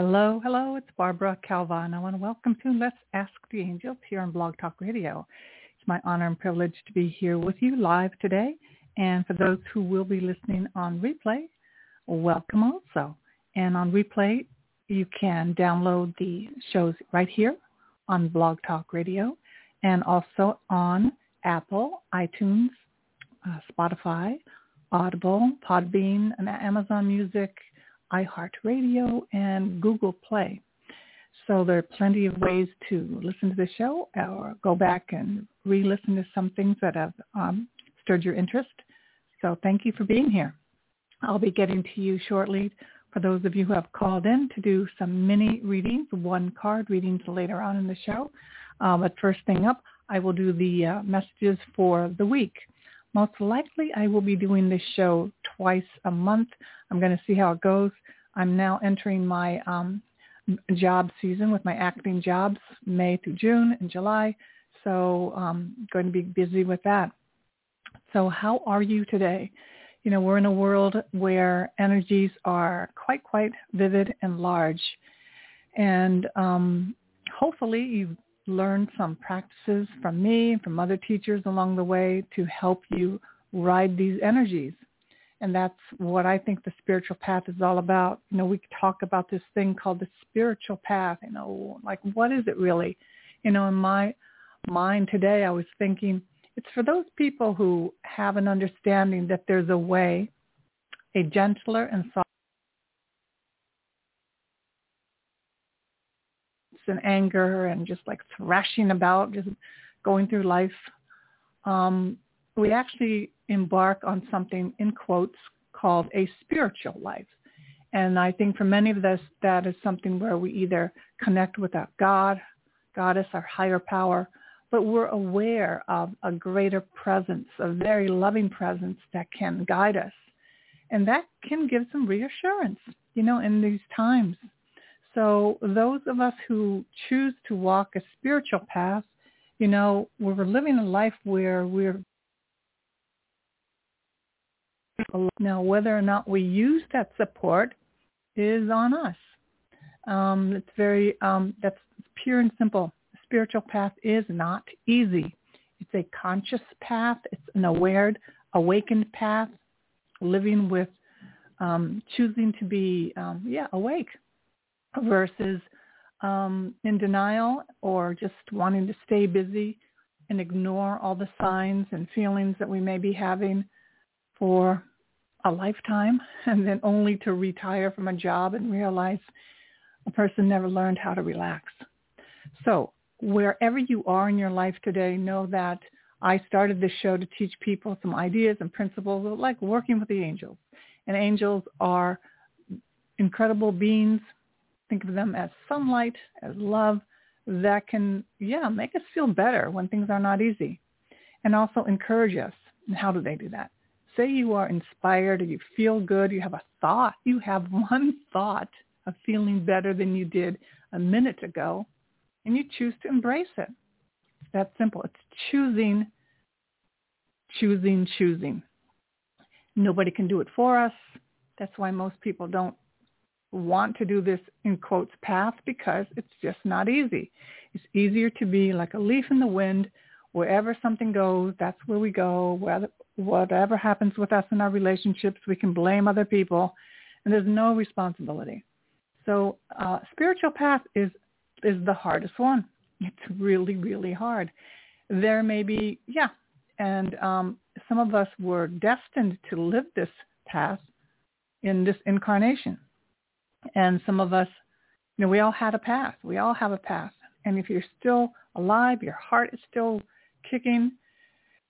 Hello, hello, it's Barbara Calvano and welcome to Let's Ask the Angels here on Blog Talk Radio. It's my honor and privilege to be here with you live today. And for those who will be listening on replay, welcome also. And on replay, you can download the shows right here on Blog Talk Radio and also on Apple, iTunes, uh, Spotify, Audible, Podbean, and Amazon Music, iHeartRadio, and Google Play. So there are plenty of ways to listen to the show or go back and re-listen to some things that have um, stirred your interest. So thank you for being here. I'll be getting to you shortly for those of you who have called in to do some mini readings, one card readings later on in the show. Um, but first thing up, I will do the uh, messages for the week. Most likely I will be doing this show twice a month. I'm going to see how it goes. I'm now entering my um, job season with my acting jobs, May through June and July. So I'm um, going to be busy with that. So how are you today? You know, we're in a world where energies are quite, quite vivid and large. And um, hopefully you've learned some practices from me and from other teachers along the way to help you ride these energies. And that's what I think the spiritual path is all about. You know, we talk about this thing called the spiritual path. You know, like what is it really? You know, in my mind today, I was thinking it's for those people who have an understanding that there's a way, a gentler and soft and anger and just like thrashing about, just going through life. Um, we actually embark on something in quotes called a spiritual life. And I think for many of us, that is something where we either connect with a God, goddess, our higher power, but we're aware of a greater presence, a very loving presence that can guide us. And that can give some reassurance, you know, in these times. So those of us who choose to walk a spiritual path, you know, we're living a life where we're now, whether or not we use that support is on us. Um, it's very, um, that's pure and simple. Spiritual path is not easy. It's a conscious path. It's an aware, awakened path, living with, um, choosing to be, um, yeah, awake versus um, in denial or just wanting to stay busy and ignore all the signs and feelings that we may be having for a lifetime and then only to retire from a job and realize a person never learned how to relax. So wherever you are in your life today, know that I started this show to teach people some ideas and principles like working with the angels. And angels are incredible beings. Think of them as sunlight, as love that can, yeah, make us feel better when things are not easy and also encourage us. And how do they do that? say you are inspired or you feel good, you have a thought, you have one thought of feeling better than you did a minute ago, and you choose to embrace it. It's that simple. It's choosing, choosing, choosing. Nobody can do it for us. That's why most people don't want to do this in quotes path because it's just not easy. It's easier to be like a leaf in the wind. Wherever something goes, that's where we go. Whether, whatever happens with us in our relationships, we can blame other people, and there's no responsibility. So uh, spiritual path is is the hardest one. It's really, really hard. There may be, yeah, and um, some of us were destined to live this path in this incarnation. And some of us, you know, we all had a path. We all have a path. And if you're still alive, your heart is still kicking,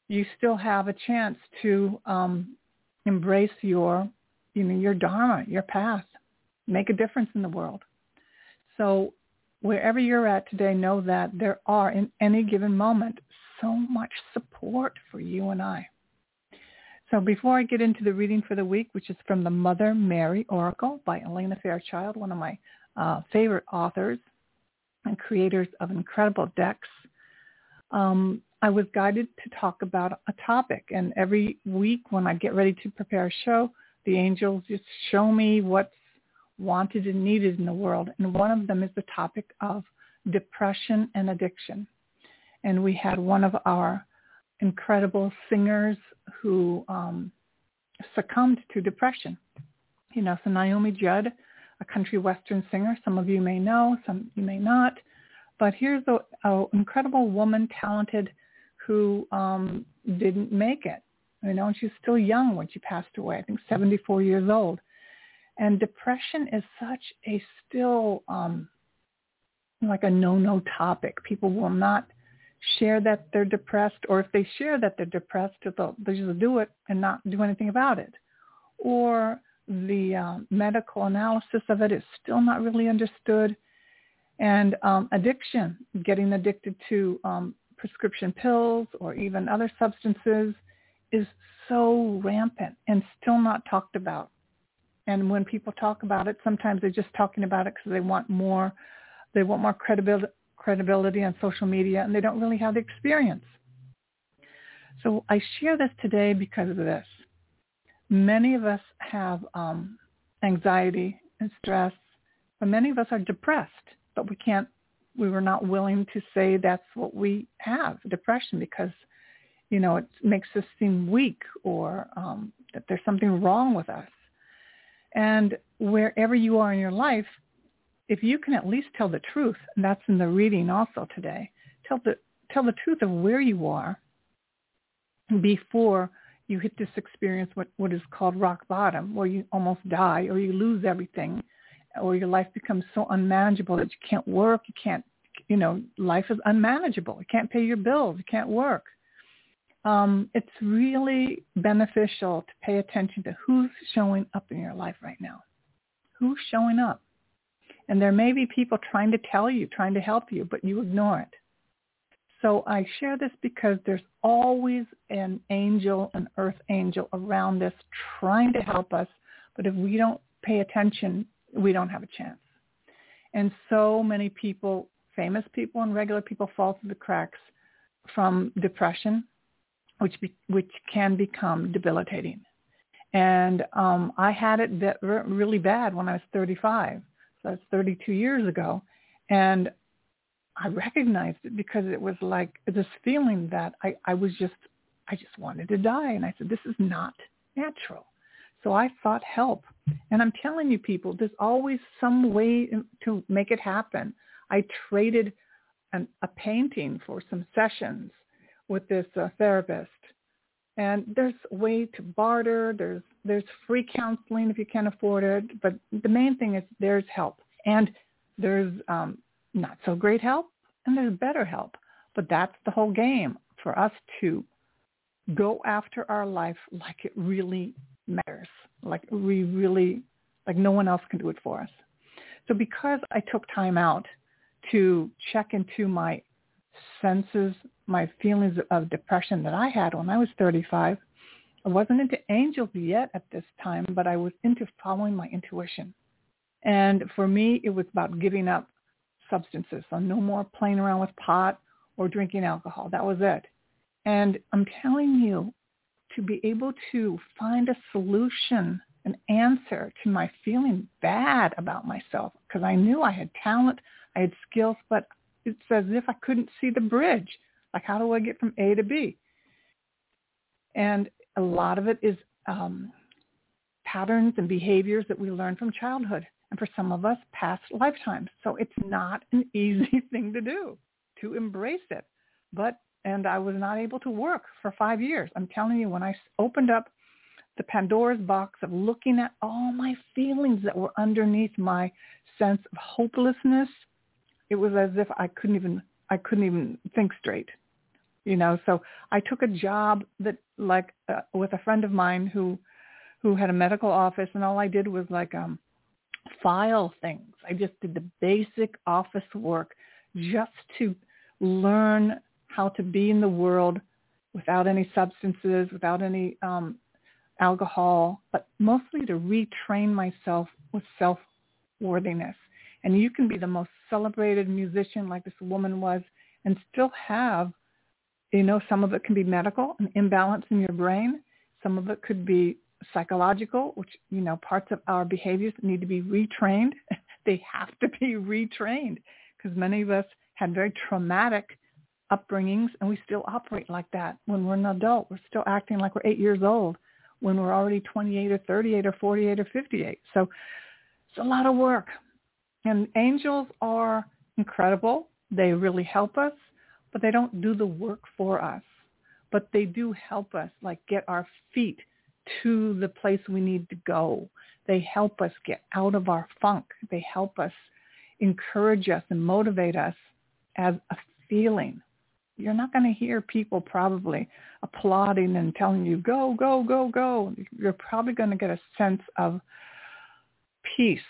you still have a chance to um, embrace your, you know, your dharma, your path, make a difference in the world. So wherever you're at today, know that there are in any given moment so much support for you and I. So before I get into the reading for the week, which is from the Mother Mary Oracle by Alana Fairchild, one of my uh, favorite authors and creators of incredible decks, um, I was guided to talk about a topic. And every week when I get ready to prepare a show, the angels just show me what's wanted and needed in the world. And one of them is the topic of depression and addiction. And we had one of our incredible singers who um, succumbed to depression. You know, so Naomi Judd, a country western singer, some of you may know, some you may not. But here's an incredible woman, talented, who um, didn't make it. You know, and she's still young when she passed away. I think 74 years old. And depression is such a still um, like a no-no topic. People will not share that they're depressed, or if they share that they're depressed, they'll, they'll just do it and not do anything about it. Or the um, medical analysis of it is still not really understood. And um, addiction, getting addicted to um, prescription pills or even other substances is so rampant and still not talked about. And when people talk about it, sometimes they're just talking about it because they want more, they want more credibility, credibility on social media, and they don't really have the experience. So I share this today because of this. Many of us have um, anxiety and stress, but many of us are depressed, but we can't we were not willing to say that's what we have, depression, because, you know, it makes us seem weak or um, that there's something wrong with us. And wherever you are in your life, if you can at least tell the truth, and that's in the reading also today, tell the tell the truth of where you are before you hit this experience what, what is called rock bottom, where you almost die or you lose everything or your life becomes so unmanageable that you can't work, you can't, you know, life is unmanageable. You can't pay your bills, you can't work. Um, it's really beneficial to pay attention to who's showing up in your life right now. Who's showing up? And there may be people trying to tell you, trying to help you, but you ignore it. So I share this because there's always an angel, an earth angel around us trying to help us. But if we don't pay attention, we don't have a chance. And so many people, famous people and regular people fall through the cracks from depression, which be, which can become debilitating. And um, I had it be- really bad when I was 35. That's 32 years ago. And I recognized it because it was like this feeling that I, I was just, I just wanted to die. And I said, this is not natural. So I sought help. And I'm telling you people, there's always some way to make it happen. I traded an, a painting for some sessions with this uh, therapist. And there's a way to barter. There's there's free counseling if you can't afford it. But the main thing is there's help. And there's um, not so great help and there's better help. But that's the whole game for us to go after our life like it really matters. Like we really, like no one else can do it for us. So because I took time out to check into my senses, my feelings of depression that I had when I was 35, I wasn't into angels yet at this time, but I was into following my intuition. And for me, it was about giving up substances. So no more playing around with pot or drinking alcohol. That was it. And I'm telling you, to be able to find a solution, an answer to my feeling bad about myself, because I knew I had talent, I had skills, but it's as if I couldn't see the bridge. Like, how do I get from A to B? And a lot of it is um, patterns and behaviors that we learn from childhood and for some of us, past lifetimes. So it's not an easy thing to do, to embrace it. But, and I was not able to work for five years. I'm telling you, when I opened up the Pandora's box of looking at all my feelings that were underneath my sense of hopelessness. It was as if I couldn't even I couldn't even think straight. You know, so I took a job that like uh, with a friend of mine who who had a medical office and all I did was like um file things. I just did the basic office work just to learn how to be in the world without any substances, without any um, alcohol, but mostly to retrain myself with self-worthiness. And you can be the most celebrated musician like this woman was and still have, you know, some of it can be medical, an imbalance in your brain. Some of it could be psychological, which, you know, parts of our behaviors need to be retrained. they have to be retrained because many of us had very traumatic upbringings and we still operate like that when we're an adult. We're still acting like we're eight years old when we're already 28 or 38 or 48 or 58. So it's a lot of work. And angels are incredible. They really help us, but they don't do the work for us. But they do help us like get our feet to the place we need to go. They help us get out of our funk. They help us encourage us and motivate us as a feeling. You're not going to hear people probably applauding and telling you, go, go, go, go. You're probably going to get a sense of peace.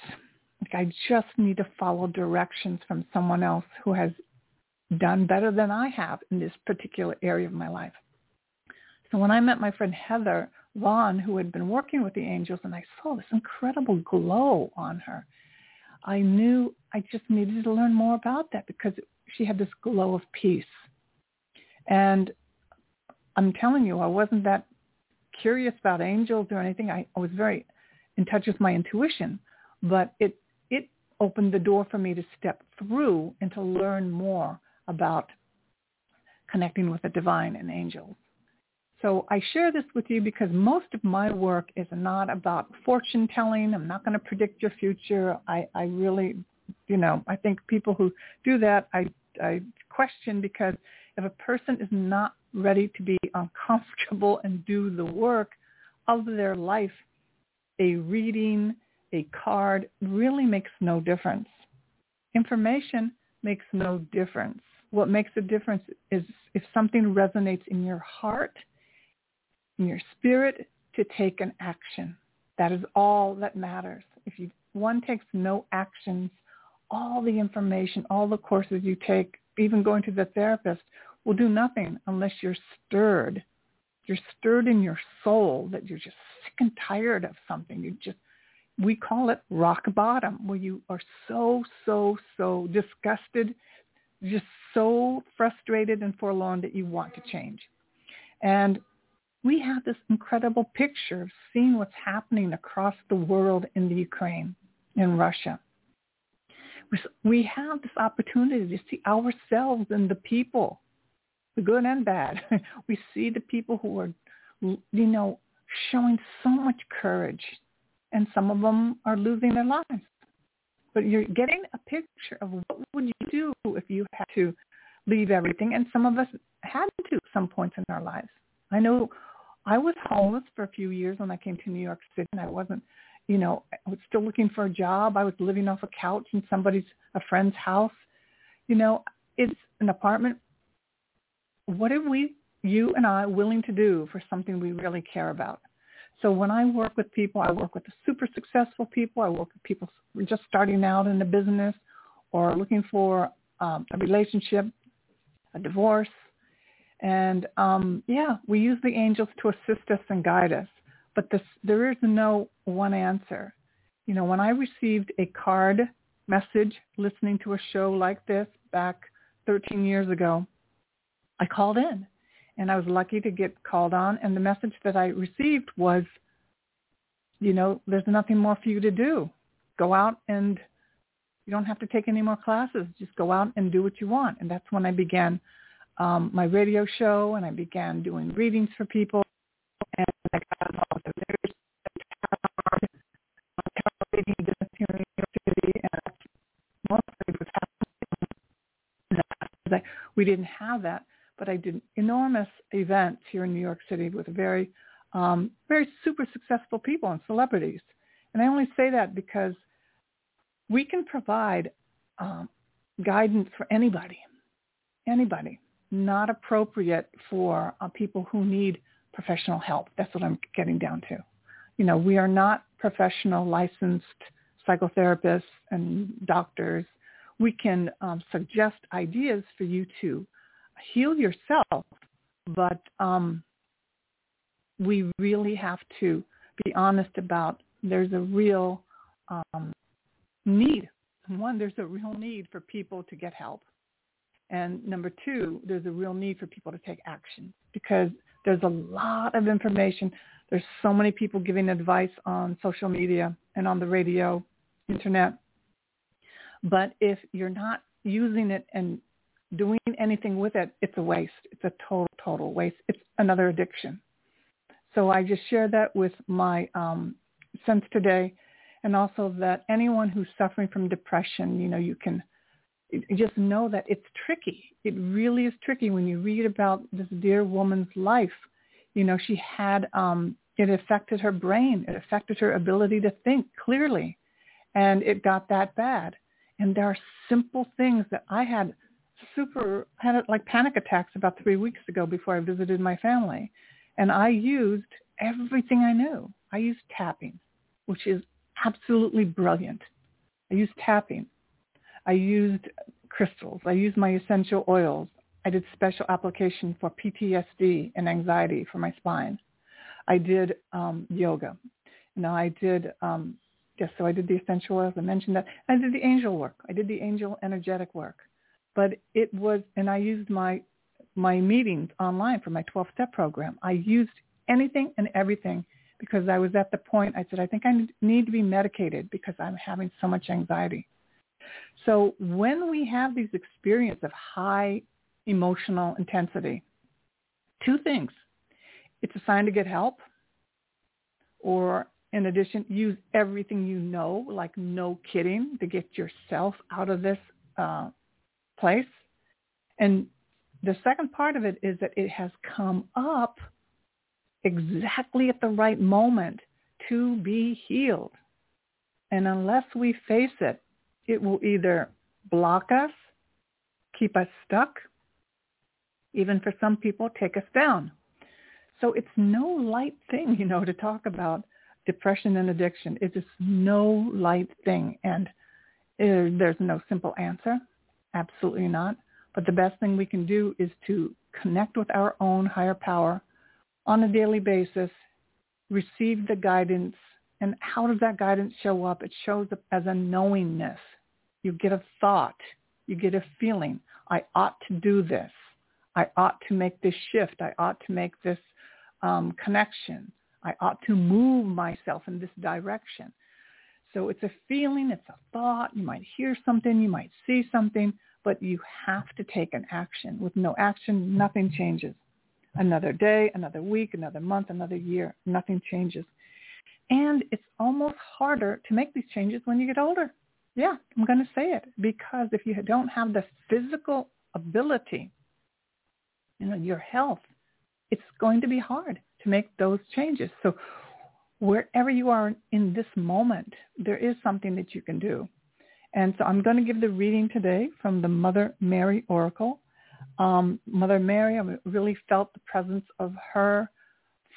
Like I just need to follow directions from someone else who has done better than I have in this particular area of my life. So when I met my friend Heather Vaughn, who had been working with the angels, and I saw this incredible glow on her, I knew I just needed to learn more about that because she had this glow of peace. And I'm telling you, I wasn't that curious about angels or anything. I, I was very in touch with my intuition, but it opened the door for me to step through and to learn more about connecting with the divine and angels. So I share this with you because most of my work is not about fortune telling. I'm not going to predict your future. I, I really, you know, I think people who do that, I, I question because if a person is not ready to be uncomfortable and do the work of their life, a reading, a card really makes no difference. Information makes no difference. What makes a difference is if something resonates in your heart – in your spirit to take an action. That is all that matters. If you, one takes no actions, all the information, all the courses you take, even going to the therapist, will do nothing unless you're stirred. You're stirred in your soul that you're just sick and tired of something. You just, we call it rock bottom, where you are so, so, so disgusted, just so frustrated and forlorn that you want to change. And we have this incredible picture of seeing what's happening across the world in the Ukraine, in Russia. We have this opportunity to see ourselves and the people, the good and bad. We see the people who are, you know, showing so much courage, and some of them are losing their lives. But you're getting a picture of what would you do if you had to leave everything, and some of us had to at some points in our lives. I know I was homeless for a few years when I came to New York City, and I wasn't, you know, I was still looking for a job. I was living off a couch in somebody's a friend's house. You know, it's an apartment. What are we, you and I, willing to do for something we really care about? So when I work with people, I work with the super successful people. I work with people just starting out in the business or looking for um, a relationship, a divorce, and um, yeah, we use the angels to assist us and guide us. But this, there is no one answer. You know, when I received a card message listening to a show like this back 13 years ago, I called in and I was lucky to get called on. And the message that I received was, you know, there's nothing more for you to do. Go out and you don't have to take any more classes. Just go out and do what you want. And that's when I began um, my radio show and I began doing readings for people. And I got involved the business here in New York City, and mostly happening. We didn't have that, but I did enormous events here in New York City with very um, very super successful people and celebrities. And I only say that because we can provide um, guidance for anybody, anybody, not appropriate for uh, people who need professional help. That's what I'm getting down to. You know, we are not professional licensed psychotherapists and doctors. We can um, suggest ideas for you to heal yourself, but um, we really have to be honest about there's a real um, need. One, there's a real need for people to get help. And number two, there's a real need for people to take action because there's a lot of information. There's so many people giving advice on social media and on the radio, internet. But if you're not using it and doing anything with it, it's a waste. It's a total, total waste. It's another addiction. So I just share that with my um, sense today. And also that anyone who's suffering from depression, you know, you can just know that it's tricky. It really is tricky when you read about this dear woman's life. You know, she had, um, it affected her brain. It affected her ability to think clearly. And it got that bad. And there are simple things that I had super, had like panic attacks about three weeks ago before I visited my family. And I used everything I knew. I used tapping, which is absolutely brilliant. I used tapping. I used crystals. I used my essential oils. I did special application for PTSD and anxiety for my spine. I did um, yoga. You know, I did, um, yes, so I did the essential oils. I mentioned that. I did the angel work. I did the angel energetic work. But it was, and I used my my meetings online for my 12-step program. I used anything and everything because I was at the point I said, I think I need to be medicated because I'm having so much anxiety. So when we have these experiences of high emotional intensity, two things. It's a sign to get help or in addition, use everything you know, like no kidding, to get yourself out of this uh, place. And the second part of it is that it has come up exactly at the right moment to be healed. And unless we face it, it will either block us, keep us stuck, even for some people, take us down. So it's no light thing, you know, to talk about depression and addiction. It is no light thing. And uh, there's no simple answer. Absolutely not. But the best thing we can do is to connect with our own higher power on a daily basis, receive the guidance. And how does that guidance show up? It shows up as a knowingness. You get a thought. You get a feeling. I ought to do this. I ought to make this shift. I ought to make this um, connection. I ought to move myself in this direction. So it's a feeling, it's a thought. You might hear something, you might see something, but you have to take an action. With no action, nothing changes. Another day, another week, another month, another year, nothing changes. And it's almost harder to make these changes when you get older. Yeah, I'm going to say it because if you don't have the physical ability, you know, your health, it's going to be hard to make those changes. So wherever you are in this moment, there is something that you can do. And so I'm going to give the reading today from the Mother Mary Oracle. Um, Mother Mary, I really felt the presence of her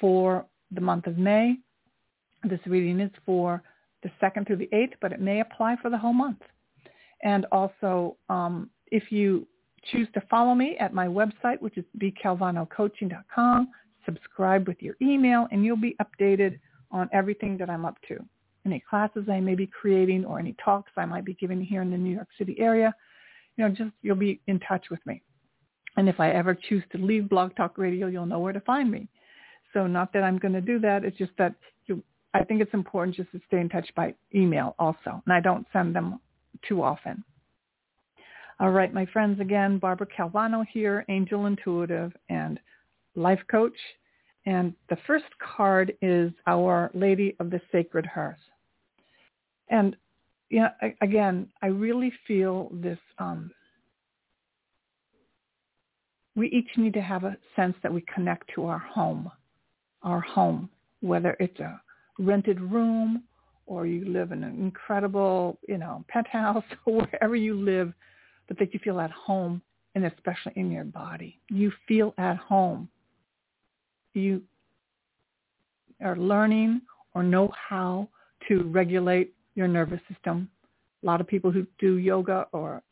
for the month of May. This reading is for the 2nd through the 8th, but it may apply for the whole month. And also, um, if you choose to follow me at my website, which is bcalvanocoaching.com, subscribe with your email, and you'll be updated on everything that I'm up to any classes I may be creating or any talks I might be giving here in the New York City area, you know, just you'll be in touch with me. And if I ever choose to leave Blog Talk Radio, you'll know where to find me. So not that I'm going to do that. It's just that you, I think it's important just to stay in touch by email also. And I don't send them too often. All right, my friends, again, Barbara Calvano here, Angel Intuitive and Life Coach. And the first card is Our Lady of the Sacred Hearth. And yeah, again, I really feel this. Um, we each need to have a sense that we connect to our home. our home, whether it's a rented room or you live in an incredible, you know, penthouse or wherever you live, but that you feel at home and especially in your body. You feel at home. You are learning or know how to regulate your nervous system. A lot of people who do yoga or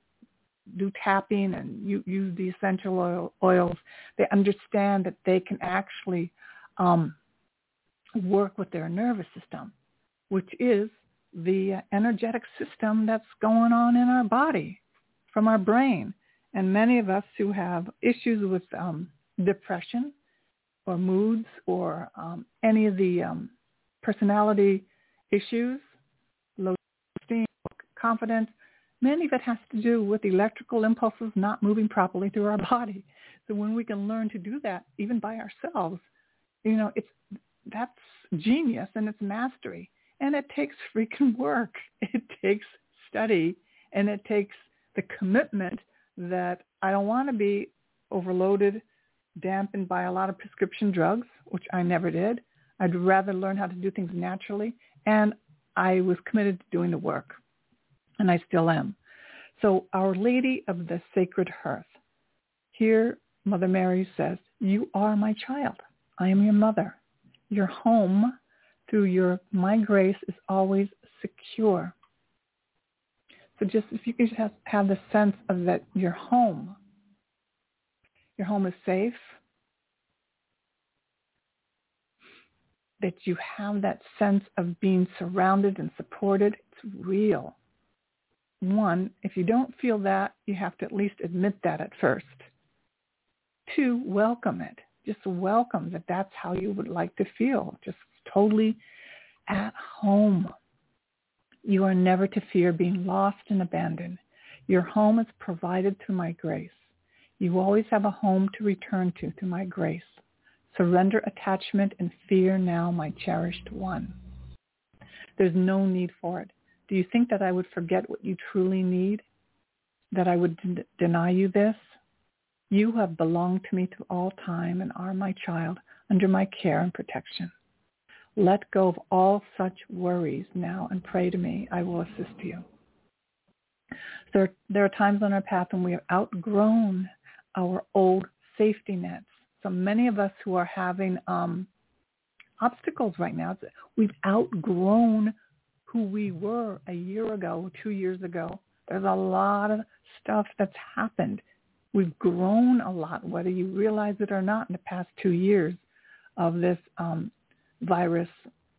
do tapping and use the essential oil, oils, they understand that they can actually um, work with their nervous system, which is the energetic system that's going on in our body from our brain. And many of us who have issues with um, depression or moods or um, any of the um, personality issues, low esteem, confidence, many of it has to do with electrical impulses not moving properly through our body. So when we can learn to do that, even by ourselves, you know, it's that's genius and it's mastery. And it takes freaking work. It takes study and it takes the commitment that I don't want to be overloaded, dampened by a lot of prescription drugs, which I never did. I'd rather learn how to do things naturally. And I was committed to doing the work. And I still am. So Our Lady of the Sacred Hearth. Here, Mother Mary says, you are my child. I am your mother. Your home through your my grace is always secure. So just if you could just have, have the sense of that your home, your home is safe, that you have that sense of being surrounded and supported, it's real. One, if you don't feel that, you have to at least admit that at first. Two, welcome it. Just welcome that that's how you would like to feel. Just totally at home. You are never to fear being lost and abandoned. Your home is provided through my grace. You always have a home to return to through my grace. Surrender attachment and fear now, my cherished one. There's no need for it. Do you think that I would forget what you truly need? That I would d- deny you this? You have belonged to me through all time and are my child under my care and protection. Let go of all such worries now and pray to me. I will assist you. There, there are times on our path when we have outgrown our old safety nets so many of us who are having um, obstacles right now, we've outgrown who we were a year ago, two years ago. There's a lot of stuff that's happened. We've grown a lot, whether you realize it or not, in the past two years of this um, virus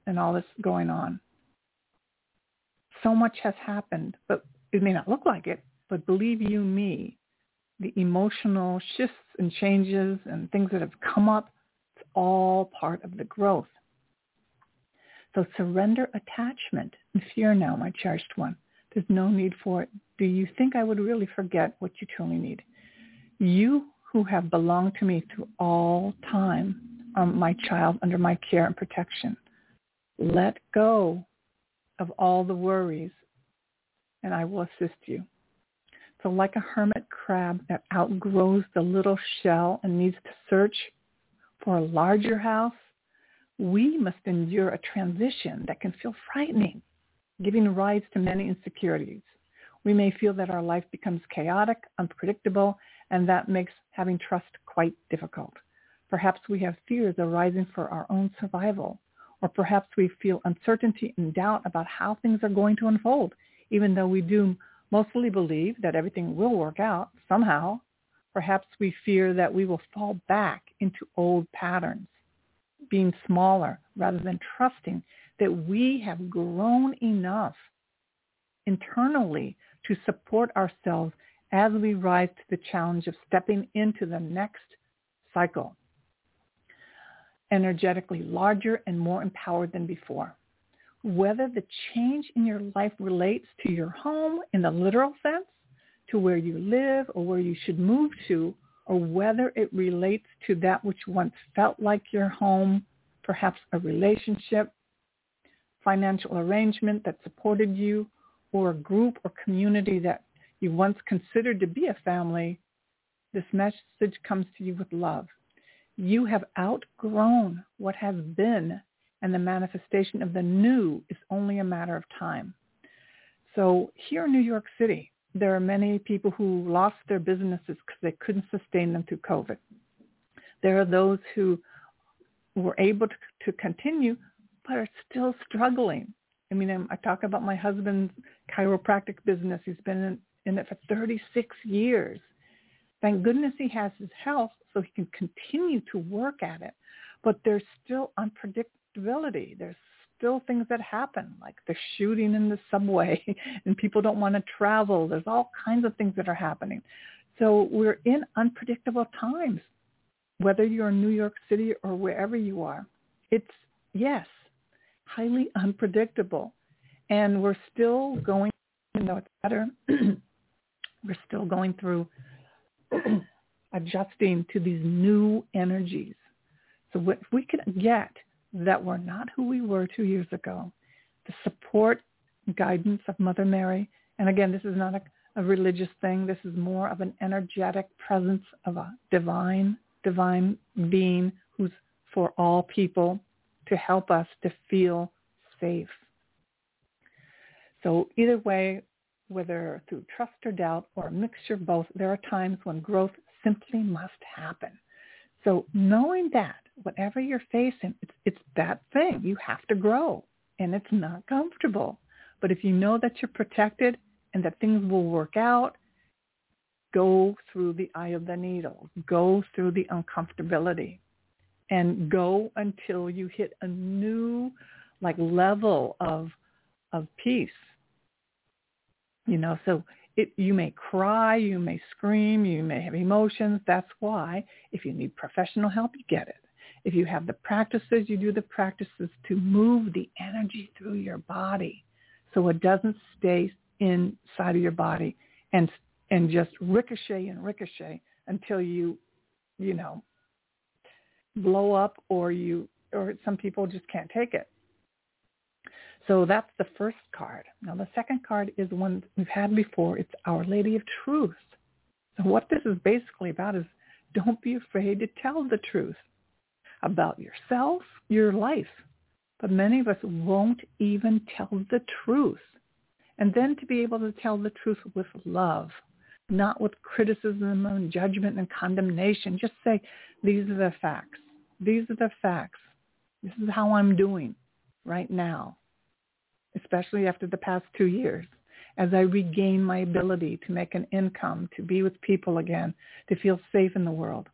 and all this going on. So much has happened, but it may not look like it, but believe you me, the emotional shifts and changes and things that have come up, it's all part of the growth. So surrender attachment and fear now, my cherished one. There's no need for it. Do you think I would really forget what you truly need? You who have belonged to me through all time are my child under my care and protection. Let go of all the worries and I will assist you. So like a hermit crab that outgrows the little shell and needs to search for a larger house, we must endure a transition that can feel frightening, giving rise to many insecurities. We may feel that our life becomes chaotic, unpredictable, and that makes having trust quite difficult. Perhaps we have fears arising for our own survival, or perhaps we feel uncertainty and doubt about how things are going to unfold, even though we do mostly believe that everything will work out somehow. Perhaps we fear that we will fall back into old patterns, being smaller rather than trusting that we have grown enough internally to support ourselves as we rise to the challenge of stepping into the next cycle, energetically larger and more empowered than before whether the change in your life relates to your home in the literal sense, to where you live or where you should move to, or whether it relates to that which once felt like your home, perhaps a relationship, financial arrangement that supported you, or a group or community that you once considered to be a family, this message comes to you with love. You have outgrown what has been and the manifestation of the new is only a matter of time. So here in New York City, there are many people who lost their businesses because they couldn't sustain them through COVID. There are those who were able to, to continue, but are still struggling. I mean, I'm, i talk about my husband's chiropractic business. He's been in, in it for 36 years. Thank goodness he has his health so he can continue to work at it. But there's still unpredictability. There's still things that happen, like the shooting in the subway and people don't want to travel. There's all kinds of things that are happening. So we're in unpredictable times, whether you're in New York City or wherever you are. It's, yes, highly unpredictable. And we're still going, you know, it's better. we're still going through adjusting to these new energies. So if we can get that we're not who we were two years ago, the support, guidance of Mother Mary, and again, this is not a, a religious thing. This is more of an energetic presence of a divine, divine being who's for all people to help us to feel safe. So either way, whether through trust or doubt or a mixture of both, there are times when growth simply must happen. So knowing that, whatever you're facing, it's, it's that thing. You have to grow, and it's not comfortable. But if you know that you're protected and that things will work out, go through the eye of the needle. Go through the uncomfortability. And go until you hit a new like level of of peace. You know, so it, you may cry, you may scream, you may have emotions. That's why if you need professional help, you get it. If you have the practices, you do the practices to move the energy through your body so it doesn't stay inside of your body and and just ricochet and ricochet until you, you know, blow up or you or some people just can't take it. So that's the first card. Now the second card is one we've had before. It's Our Lady of Truth. So what this is basically about is don't be afraid to tell the truth about yourself, your life. But many of us won't even tell the truth. And then to be able to tell the truth with love, not with criticism and judgment and condemnation. Just say, these are the facts. These are the facts. This is how I'm doing right now especially after the past two years, as I regain my ability to make an income, to be with people again, to feel safe in the world.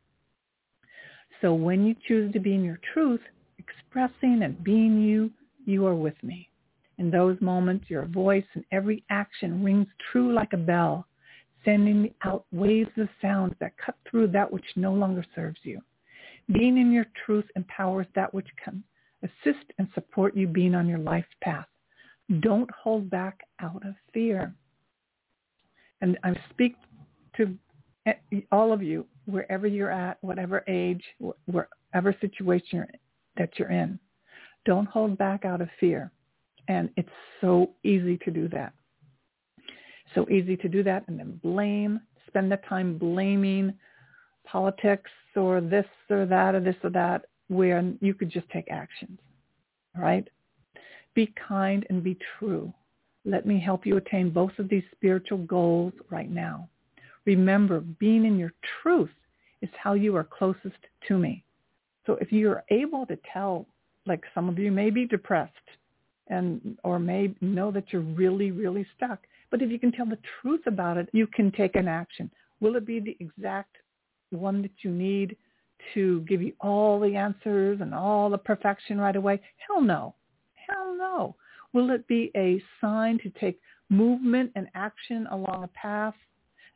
So when you choose to be in your truth, expressing and being you, you are with me. In those moments, your voice and every action rings true like a bell, sending out waves of sound that cut through that which no longer serves you. Being in your truth empowers that which can assist and support you being on your life path. Don't hold back out of fear. And I speak to all of you, wherever you're at, whatever age, wherever situation that you're in. Don't hold back out of fear. And it's so easy to do that. So easy to do that and then blame, spend the time blaming politics or this or that or this or that where you could just take actions, right? Be kind and be true. Let me help you attain both of these spiritual goals right now. Remember, being in your truth is how you are closest to me. So if you're able to tell, like some of you may be depressed and or may know that you're really, really stuck, but if you can tell the truth about it, you can take an action. Will it be the exact one that you need to give you all the answers and all the perfection right away? Hell no. Hell no. Will it be a sign to take movement and action along a path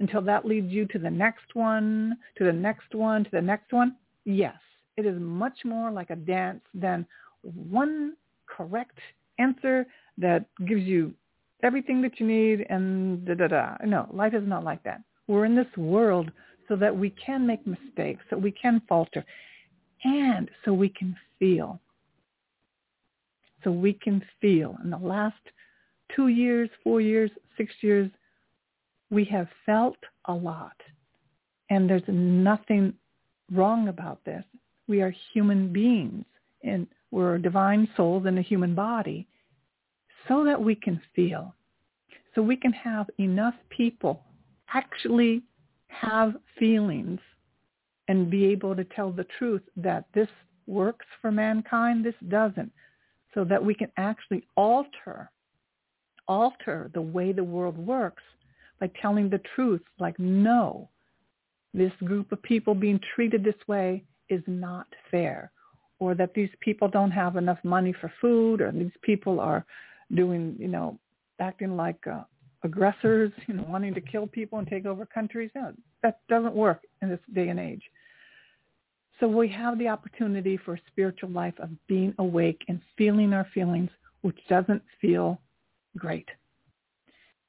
until that leads you to the next one, to the next one, to the next one? Yes. It is much more like a dance than one correct answer that gives you everything that you need and da da da. No, life is not like that. We're in this world so that we can make mistakes, so we can falter, and so we can feel so we can feel. In the last two years, four years, six years, we have felt a lot. And there's nothing wrong about this. We are human beings and we're divine souls in a human body so that we can feel, so we can have enough people actually have feelings and be able to tell the truth that this works for mankind, this doesn't, so that we can actually alter, alter the way the world works by telling the truth, like, no, this group of people being treated this way is not fair, or that these people don't have enough money for food, or these people are doing, you know, acting like uh, aggressors, you know, wanting to kill people and take over countries. No, that doesn't work in this day and age. So we have the opportunity for a spiritual life of being awake and feeling our feelings, which doesn't feel great.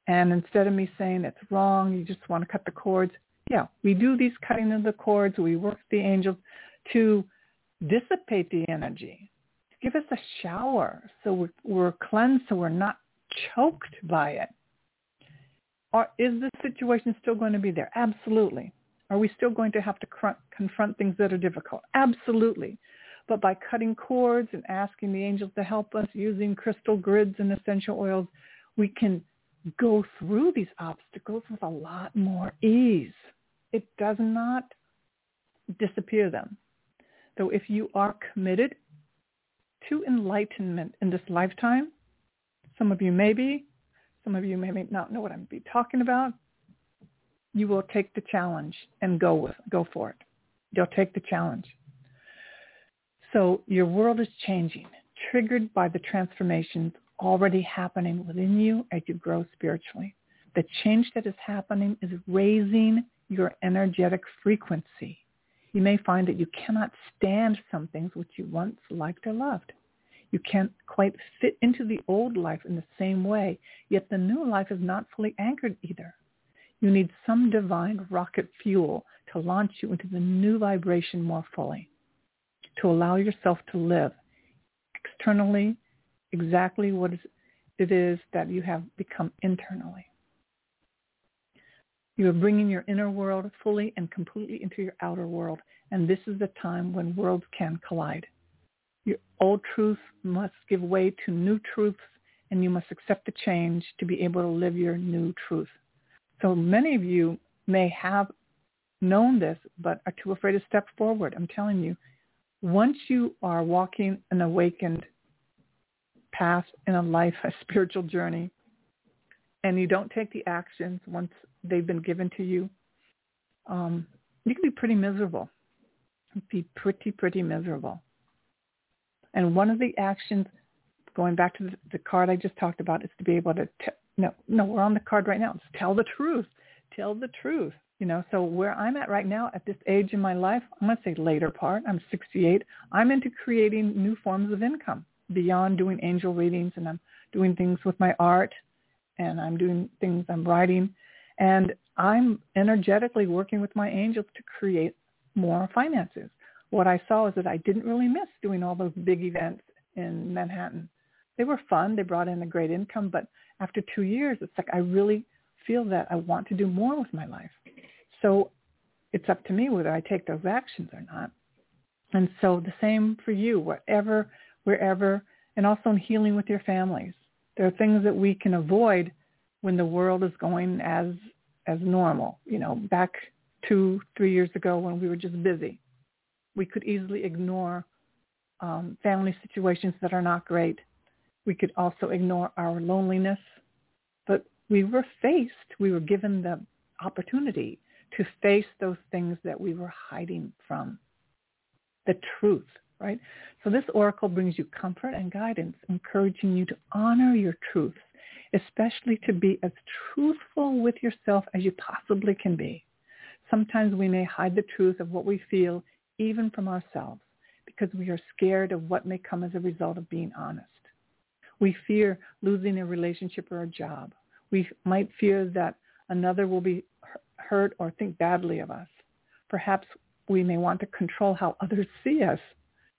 And instead of me saying it's wrong, you just want to cut the cords, yeah, we do these cutting of the cords. We work the angels to dissipate the energy, give us a shower so we're, we're cleansed, so we're not choked by it. Or is the situation still going to be there? Absolutely. Are we still going to have to cr- confront things that are difficult? Absolutely. But by cutting cords and asking the angels to help us using crystal grids and essential oils, we can go through these obstacles with a lot more ease. It does not disappear them. So if you are committed to enlightenment in this lifetime, some of you may be, some of you may not know what I'm be talking about. You will take the challenge and go with, go for it. You'll take the challenge. So your world is changing, triggered by the transformations already happening within you as you grow spiritually. The change that is happening is raising your energetic frequency. You may find that you cannot stand some things which you once liked or loved. You can't quite fit into the old life in the same way, yet the new life is not fully anchored either. You need some divine rocket fuel to launch you into the new vibration more fully, to allow yourself to live externally exactly what it is that you have become internally. You are bringing your inner world fully and completely into your outer world, and this is the time when worlds can collide. Your old truth must give way to new truths, and you must accept the change to be able to live your new truth. So many of you may have known this, but are too afraid to step forward. I'm telling you, once you are walking an awakened path in a life, a spiritual journey, and you don't take the actions once they've been given to you, um, you can be pretty miserable. Be pretty, pretty miserable. And one of the actions, going back to the, the card I just talked about, is to be able to, t- no, no, we're on the card right now. It's tell the truth. Tell the truth. You know, so where I'm at right now at this age in my life, I'm going to say later part, I'm 68, I'm into creating new forms of income beyond doing angel readings and I'm doing things with my art and I'm doing things, I'm writing and I'm energetically working with my angels to create more finances what I saw is that I didn't really miss doing all those big events in Manhattan. They were fun. They brought in a great income. But after two years, it's like I really feel that I want to do more with my life. So it's up to me whether I take those actions or not. And so the same for you, wherever, wherever, and also in healing with your families. There are things that we can avoid when the world is going as as normal. You know, back two, three years ago when we were just busy we could easily ignore um, family situations that are not great. We could also ignore our loneliness. But we were faced, we were given the opportunity to face those things that we were hiding from. The truth, right? So this oracle brings you comfort and guidance, encouraging you to honor your truths, especially to be as truthful with yourself as you possibly can be. Sometimes we may hide the truth of what we feel even from ourselves, because we are scared of what may come as a result of being honest. We fear losing a relationship or a job. We might fear that another will be hurt or think badly of us. Perhaps we may want to control how others see us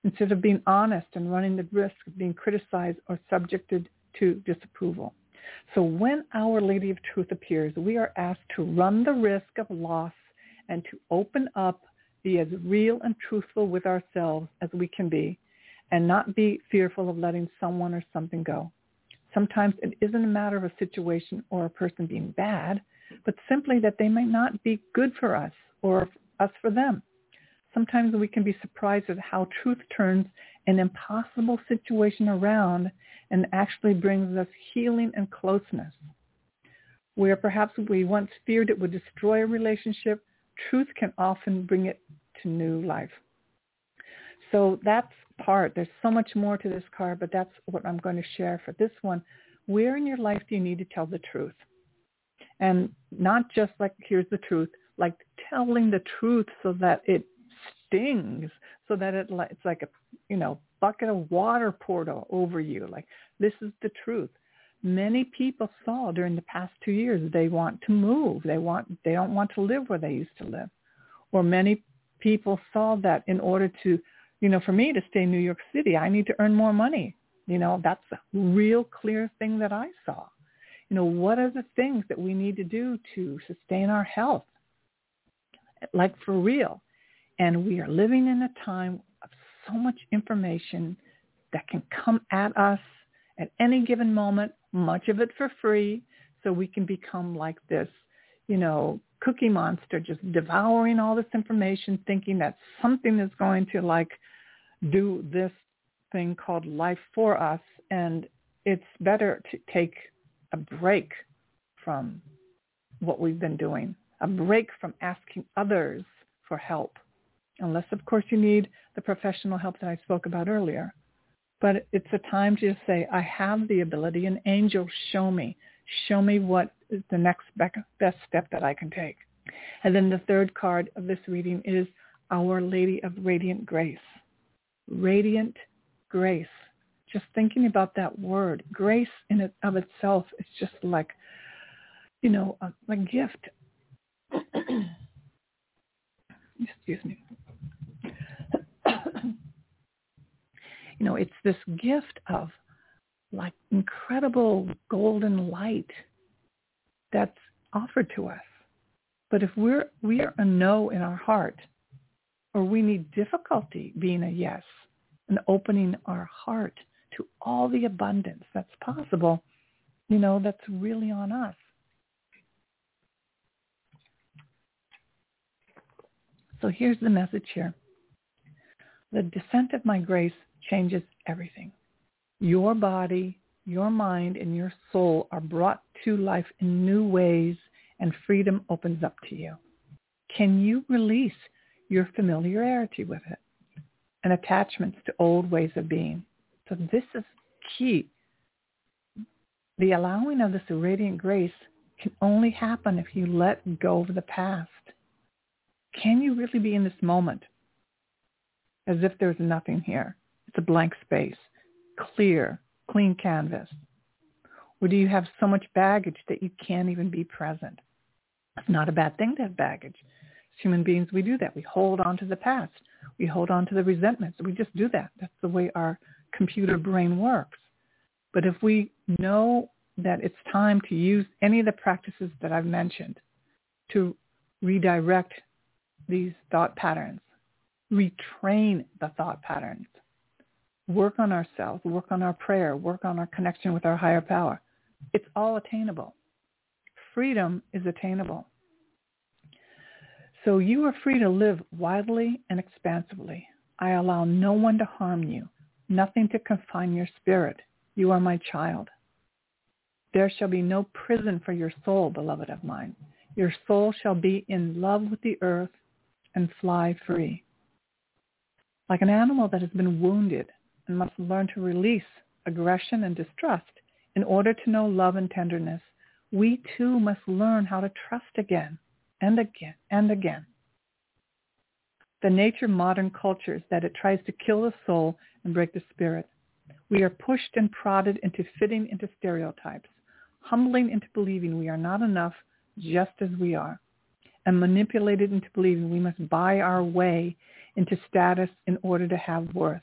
instead of being honest and running the risk of being criticized or subjected to disapproval. So when Our Lady of Truth appears, we are asked to run the risk of loss and to open up be as real and truthful with ourselves as we can be and not be fearful of letting someone or something go. Sometimes it isn't a matter of a situation or a person being bad, but simply that they might not be good for us or us for them. Sometimes we can be surprised at how truth turns an impossible situation around and actually brings us healing and closeness. Where perhaps we once feared it would destroy a relationship, truth can often bring it to new life. So that's part. There's so much more to this card, but that's what I'm going to share for this one. Where in your life do you need to tell the truth? And not just like, here's the truth, like telling the truth so that it stings, so that it, it's like a, you know, bucket of water poured over you. Like, this is the truth. Many people saw during the past two years they want to move. They want they don't want to live where they used to live. Or many people saw that in order to you know, for me to stay in New York City, I need to earn more money. You know, that's a real clear thing that I saw. You know, what are the things that we need to do to sustain our health? Like for real. And we are living in a time of so much information that can come at us at any given moment, much of it for free, so we can become like this, you know, cookie monster just devouring all this information thinking that something is going to like do this thing called life for us. And it's better to take a break from what we've been doing, a break from asking others for help, unless of course you need the professional help that I spoke about earlier. But it's a time to just say, I have the ability, and angel, show me. Show me what is the next best step that I can take. And then the third card of this reading is Our Lady of Radiant Grace radiant grace. Just thinking about that word, grace in it of itself is just like, you know, a, a gift. Excuse me. You know, it's this gift of like incredible golden light that's offered to us. But if we're we are a no in our heart, or we need difficulty being a yes and opening our heart to all the abundance that's possible, you know, that's really on us. So here's the message here. The descent of my grace changes everything. Your body, your mind, and your soul are brought to life in new ways and freedom opens up to you. Can you release your familiarity with it and attachments to old ways of being. So this is key. The allowing of this radiant grace can only happen if you let go of the past. Can you really be in this moment as if there's nothing here? It's a blank space, clear, clean canvas. Or do you have so much baggage that you can't even be present? It's not a bad thing to have baggage As human beings, we do that. We hold on to the past. We hold on to the resentments. We just do that. That's the way our computer brain works. But if we know that it's time to use any of the practices that I've mentioned to redirect these thought patterns, retrain the thought patterns, work on ourselves, work on our prayer, work on our connection with our higher power, it's all attainable. Freedom is attainable. So you are free to live widely and expansively. I allow no one to harm you, nothing to confine your spirit. You are my child. There shall be no prison for your soul, beloved of mine. Your soul shall be in love with the earth and fly free. Like an animal that has been wounded and must learn to release aggression and distrust in order to know love and tenderness, we too must learn how to trust again and again and again. The nature of modern culture is that it tries to kill the soul and break the spirit. We are pushed and prodded into fitting into stereotypes, humbling into believing we are not enough just as we are, and manipulated into believing we must buy our way into status in order to have worth.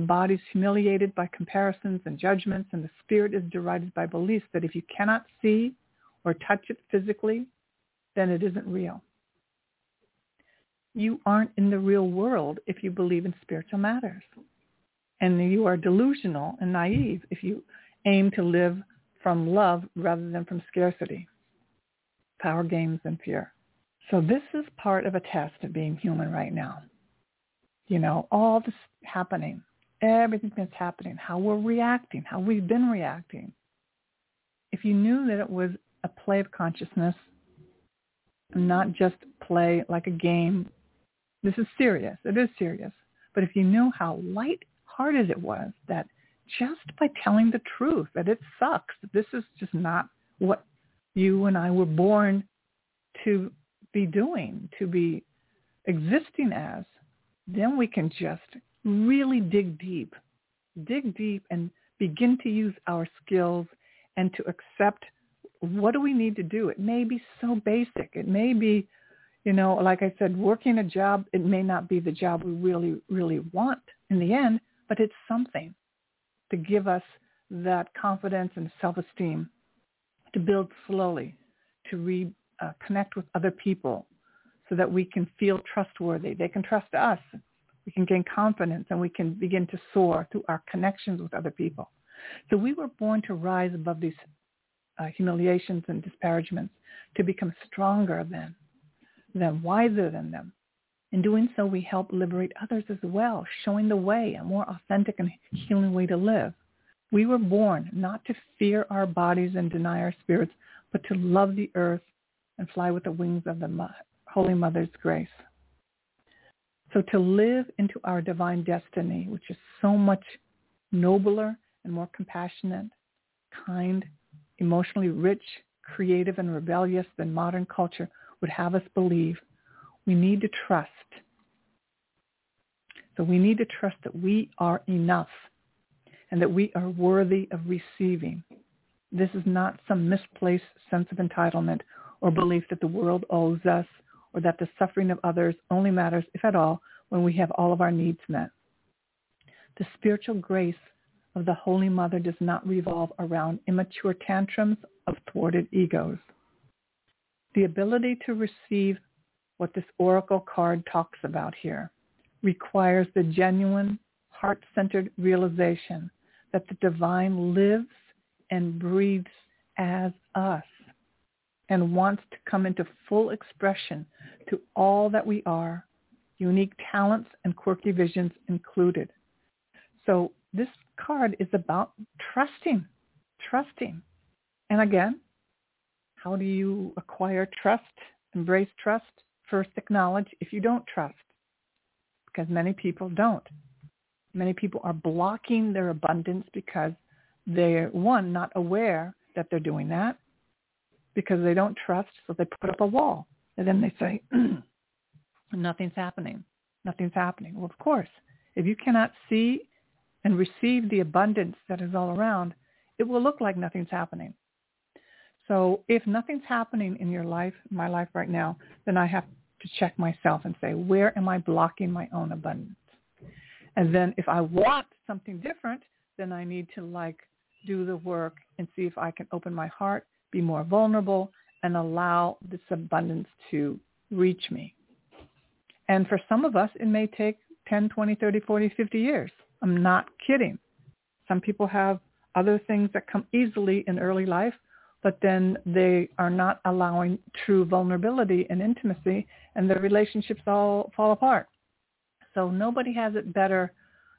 The body is humiliated by comparisons and judgments, and the spirit is derided by beliefs that if you cannot see or touch it physically, then it isn't real. you aren't in the real world if you believe in spiritual matters. And you are delusional and naive if you aim to live from love rather than from scarcity, power games, and fear. So this is part of a test of being human right now. You know, all this happening, everything that's happening, how we're reacting, how we've been reacting. If you knew that it was a play of consciousness, not just play like a game, this is serious. It is serious. But if you knew how light-hearted it was, that just by telling the truth that it sucks, that this is just not what you and I were born to be doing, to be existing as, then we can just really dig deep, dig deep and begin to use our skills and to accept what do we need to do. It may be so basic. It may be, you know, like I said, working a job, it may not be the job we really, really want in the end, but it's something to give us that confidence and self-esteem to build slowly, to re, uh, with other people so that we can feel trustworthy. They can trust us. We can gain confidence and we can begin to soar through our connections with other people. So we were born to rise above these uh, humiliations and disparagements, to become stronger than them, wiser than them. In doing so, we help liberate others as well, showing the way, a more authentic and healing way to live. We were born not to fear our bodies and deny our spirits, but to love the earth and fly with the wings of the Holy Mother's grace. So to live into our divine destiny, which is so much nobler and more compassionate, kind, emotionally rich, creative, and rebellious than modern culture would have us believe, we need to trust. So we need to trust that we are enough and that we are worthy of receiving. This is not some misplaced sense of entitlement or belief that the world owes us or that the suffering of others only matters, if at all, when we have all of our needs met. The spiritual grace of the Holy Mother does not revolve around immature tantrums of thwarted egos. The ability to receive what this oracle card talks about here requires the genuine, heart-centered realization that the divine lives and breathes as us and wants to come into full expression to all that we are, unique talents and quirky visions included. So this card is about trusting, trusting. And again, how do you acquire trust, embrace trust? First acknowledge if you don't trust, because many people don't. Many people are blocking their abundance because they're, one, not aware that they're doing that, because they don't trust, so they put up a wall. And then they say, nothing's happening. Nothing's happening. Well, of course, if you cannot see and receive the abundance that is all around, it will look like nothing's happening. So if nothing's happening in your life, my life right now, then I have to check myself and say, where am I blocking my own abundance? And then if I want something different, then I need to like do the work and see if I can open my heart be more vulnerable, and allow this abundance to reach me. And for some of us, it may take 10, 20, 30, 40, 50 years. I'm not kidding. Some people have other things that come easily in early life, but then they are not allowing true vulnerability and intimacy, and their relationships all fall apart. So nobody has it better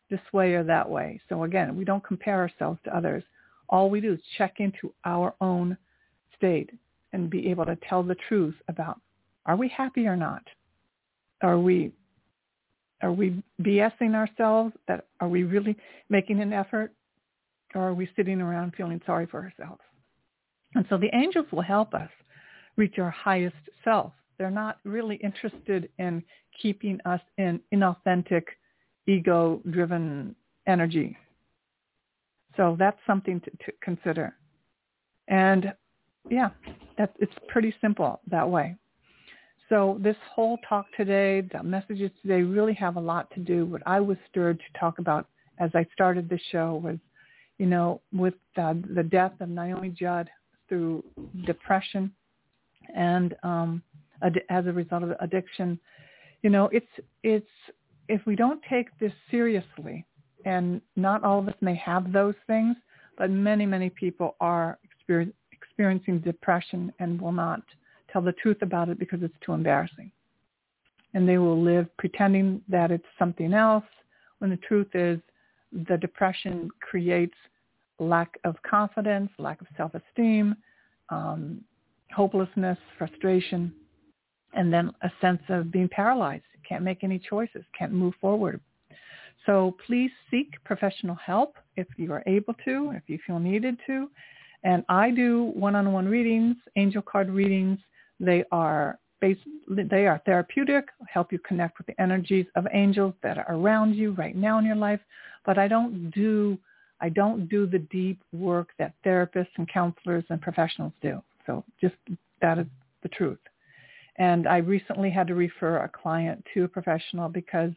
this way or that way. So again, we don't compare ourselves to others. All we do is check into our own state and be able to tell the truth about are we happy or not? Are we are we BSing ourselves? That are we really making an effort, or are we sitting around feeling sorry for ourselves? And so the angels will help us reach our highest self. They're not really interested in keeping us in inauthentic, ego-driven energy. So that's something to, to consider. And yeah, that's, it's pretty simple that way. So this whole talk today, the messages today really have a lot to do. What I was stirred to talk about as I started the show was, you know, with the death of Naomi Judd through depression and um, ad- as a result of addiction, you know, it's it's if we don't take this seriously, and not all of us may have those things, but many many people are experience, experiencing depression and will not tell the truth about it because it's too embarrassing. And they will live pretending that it's something else when the truth is the depression creates lack of confidence, lack of self-esteem, um, hopelessness, frustration, and then a sense of being paralyzed, can't make any choices, can't move forward. So please seek professional help if you are able to, if you feel needed to. And I do one-on-one readings, angel card readings. They are based, they are therapeutic, help you connect with the energies of angels that are around you right now in your life. But I don't do I don't do the deep work that therapists and counselors and professionals do. So just that is the truth. And I recently had to refer a client to a professional because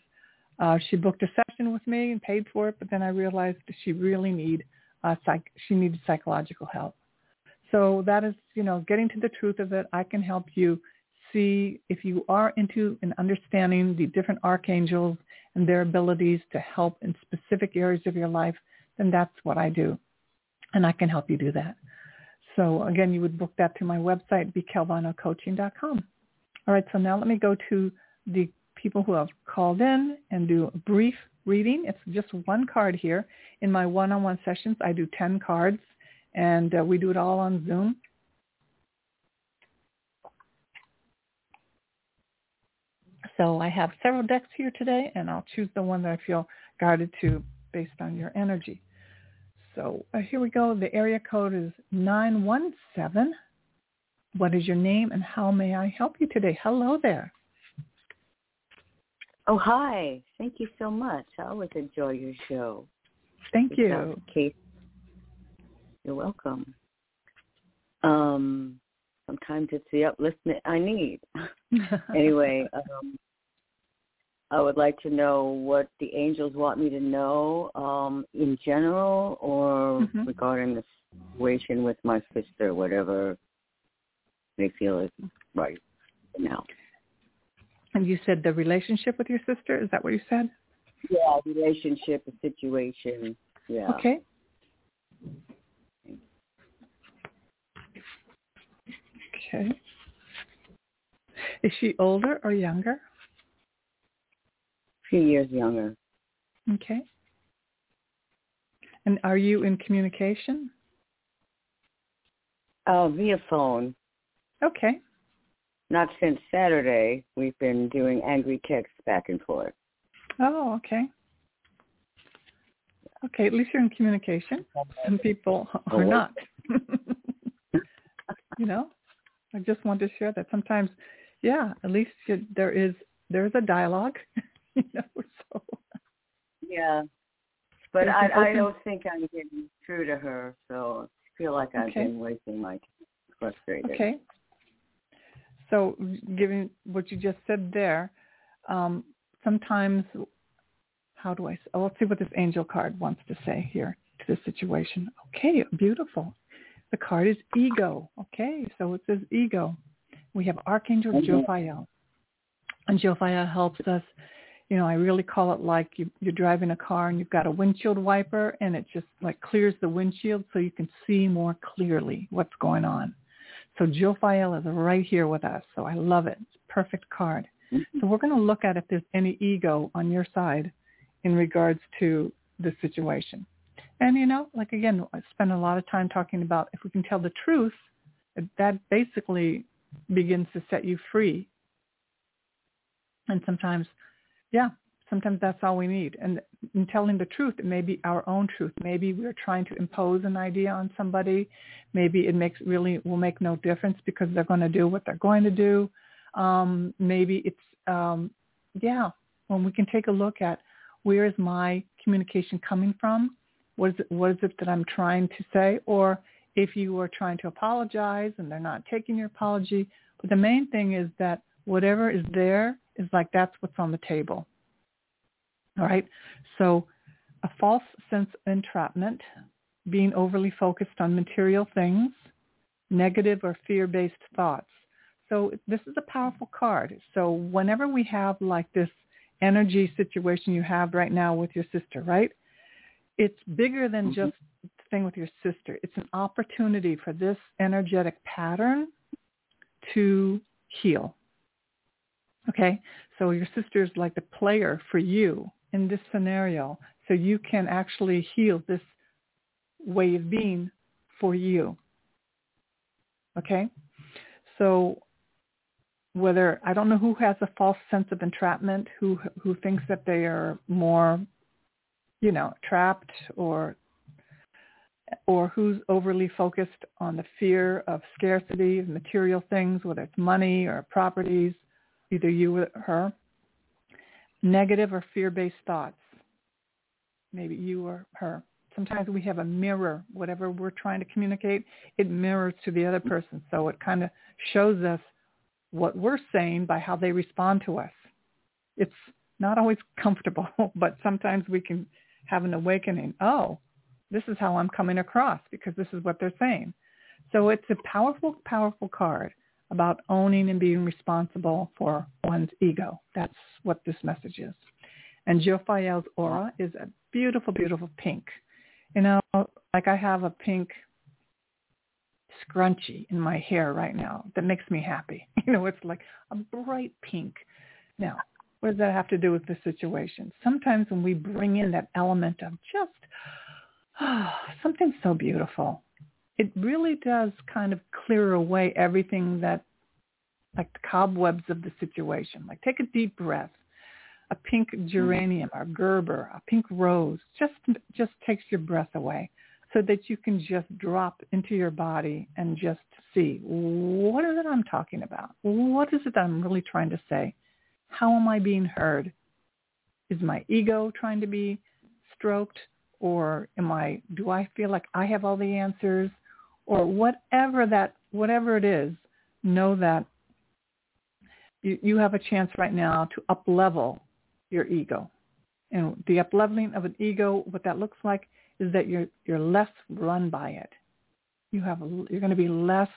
uh, she booked a session with me and paid for it, but then I realized she really need uh, psych- she needed psychological help. So that is, you know, getting to the truth of it. I can help you see if you are into and understanding the different archangels and their abilities to help in specific areas of your life, then that's what I do. And I can help you do that. So again, you would book that through my website, bcalvanocoaching.com. All right, so now let me go to the people who have called in and do a brief reading. It's just one card here. In my one-on-one sessions, I do 10 cards, and uh, we do it all on Zoom. So I have several decks here today, and I'll choose the one that I feel guided to based on your energy. So uh, here we go. The area code is 917. What is your name and how may I help you today? Hello there. Oh, hi. Thank you so much. I always enjoy your show. Thank you. Kate. You're welcome. Um, sometimes it's the upliftment I need. anyway, um, I would like to know what the angels want me to know um, in general or mm-hmm. regarding the situation with my sister, whatever they feel is right now. And you said the relationship with your sister, is that what you said? Yeah, relationship, situation. Yeah. Okay. Okay. Is she older or younger? A few years younger. Okay. And are you in communication? Oh, via phone. Okay. Not since Saturday. We've been doing angry texts back and forth. Oh, okay. Okay, at least you're in communication. Some people are not. you know, I just want to share that sometimes, yeah, at least you, there is there is a dialogue. you know, so. Yeah, but I, I don't think I'm getting through to her, so I feel like I've okay. been wasting my time. Frustrated. Okay. So, given what you just said there, um, sometimes, how do I? Oh, let's see what this angel card wants to say here to this situation. Okay, beautiful. The card is ego. Okay, so it says ego. We have Archangel mm-hmm. Jophiel. And Jophiel helps us, you know, I really call it like you, you're driving a car and you've got a windshield wiper and it just like clears the windshield so you can see more clearly what's going on. So Jophiel is right here with us. So I love it. Perfect card. Mm-hmm. So we're going to look at if there's any ego on your side in regards to the situation. And, you know, like again, I spend a lot of time talking about if we can tell the truth, that basically begins to set you free. And sometimes, yeah, sometimes that's all we need. And in telling the truth, it may be our own truth. Maybe we're trying to impose an idea on somebody. Maybe it makes really will make no difference because they're going to do what they're going to do. Um, maybe it's um, yeah. When we can take a look at where is my communication coming from, what is it, what is it that I'm trying to say, or if you are trying to apologize and they're not taking your apology. But the main thing is that whatever is there is like that's what's on the table all right. So a false sense of entrapment, being overly focused on material things, negative or fear-based thoughts. So this is a powerful card. So whenever we have like this energy situation you have right now with your sister, right? It's bigger than mm-hmm. just the thing with your sister. It's an opportunity for this energetic pattern to heal. Okay? So your sister is like the player for you in this scenario. So you can actually heal this way of being for you. Okay? So whether I don't know who has a false sense of entrapment, who who thinks that they are more, you know, trapped or or who's overly focused on the fear of scarcity of material things, whether it's money or properties, either you or her. Negative or fear-based thoughts, maybe you or her. Sometimes we have a mirror, whatever we're trying to communicate, it mirrors to the other person. So it kind of shows us what we're saying by how they respond to us. It's not always comfortable, but sometimes we can have an awakening. Oh, this is how I'm coming across because this is what they're saying. So it's a powerful, powerful card about owning and being responsible for one's ego. That's what this message is. And Jophiel's aura is a beautiful, beautiful pink. You know, like I have a pink scrunchie in my hair right now that makes me happy. You know, it's like a bright pink. Now, what does that have to do with the situation? Sometimes when we bring in that element of just oh, something so beautiful, it really does kind of clear away everything that, like the cobwebs of the situation. Like take a deep breath. A pink geranium or Gerber, a pink rose, just just takes your breath away so that you can just drop into your body and just see what is it I'm talking about? What is it I'm really trying to say? How am I being heard? Is my ego trying to be stroked or am I do I feel like I have all the answers or whatever that whatever it is, know that you, you have a chance right now to up level your ego. And the up leveling of an ego, what that looks like is that you're you're less run by it. You have you're going to be less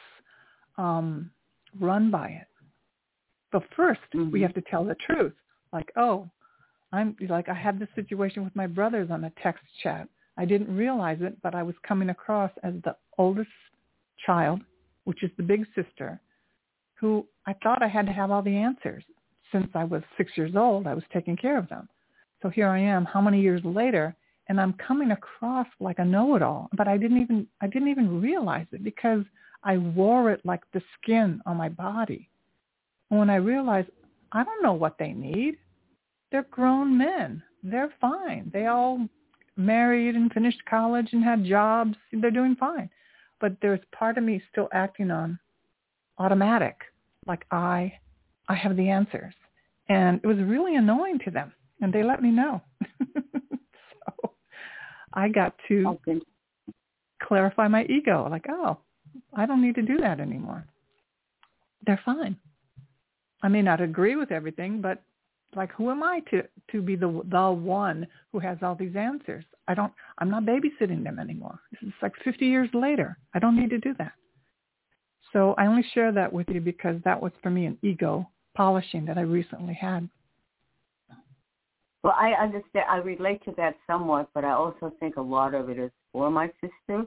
um, run by it. But 1st mm-hmm. we have to tell the truth. Like, oh, I'm like I had this situation with my brothers on a text chat. I didn't realize it, but I was coming across as the oldest child, which is the big sister, who I thought I had to have all the answers. Since I was six years old, I was taking care of them. So here I am, how many years later, and I'm coming across like a know-it-all, but I didn't even I didn't even realize it because I wore it like the skin on my body. And when I realized I don't know what they need, they're grown men. They're fine. They all married and finished college and had jobs. They're doing fine. But there's part of me still acting on automatic, like I I have the answers. And it was really annoying to them. And they let me know. So I got to okay. clarify my ego. Like, oh, I don't need to do that anymore. They're fine. I may not agree with everything, but like, who am I to to be the the one who has all these answers? I don't. I'm not babysitting them anymore. This is like 50 years later. I don't need to do that. So I only share that with you because that was for me an ego polishing that I recently had. Well, I understand. I relate to that somewhat, but I also think a lot of it is for my sister.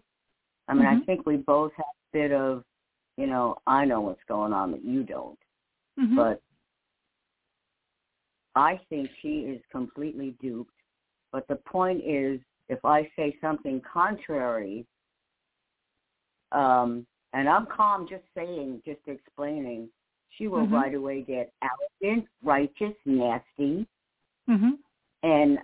I mean, mm-hmm. I think we both have a bit of, you know, I know what's going on that you don't. Mm-hmm. But I think she is completely duped. But the point is, if I say something contrary, um, and I'm calm just saying, just explaining, she will mm-hmm. right away get arrogant, righteous, nasty, Mm-hmm. And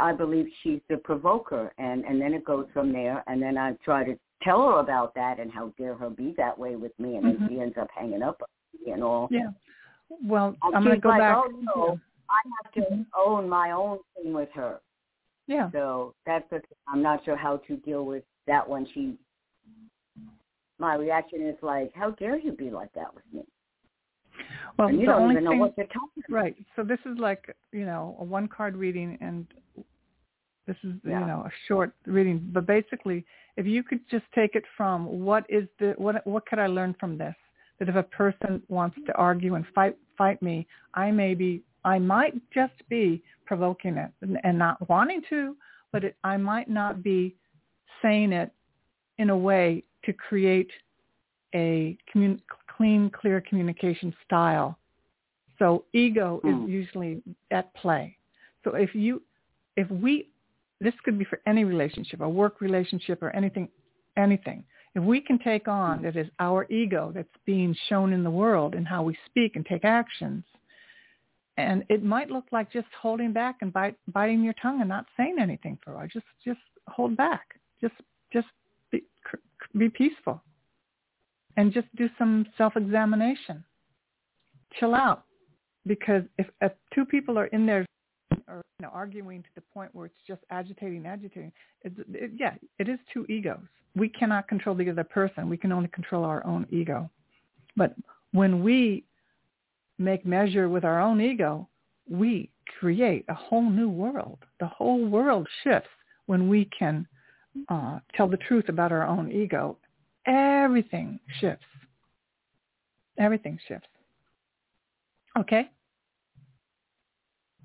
I believe she's the provoker, and and then it goes from there. And then I try to tell her about that and how dare her be that way with me, and mm-hmm. then she ends up hanging up and all. Yeah. Well, and I'm going to go like, back. Oh, no, I have to own my own thing with her. Yeah. So that's the. I'm not sure how to deal with that one. She. My reaction is like, "How dare you be like that with me?" Well, and you don't even know thing, what they're talking about. Right. So this is like, you know, a one card reading and this is, yeah. you know, a short reading. But basically, if you could just take it from what is the, what, what could I learn from this? that if a person wants to argue and fight fight me, I may be I might just be provoking it and, and not wanting to, but it, I might not be saying it in a way to create a commun- clean, clear communication style. So ego mm. is hmm. usually at play. So if you, if we, this could be for any relationship, a work relationship or anything, anything. If we can take on that is our ego that's being shown in the world and how we speak and take actions, and it might look like just holding back and bite, biting your tongue and not saying anything for a while. Just just hold back. Just just be, be peaceful, and just do some self-examination. Chill out, because if, if two people are in there or you know, arguing to the point where it's just agitating, agitating, it, it, yeah, it is two egos. We cannot control the other person. We can only control our own ego. But when we make measure with our own ego, we create a whole new world. The whole world shifts when we can uh, tell the truth about our own ego. Everything shifts. Everything shifts. Okay?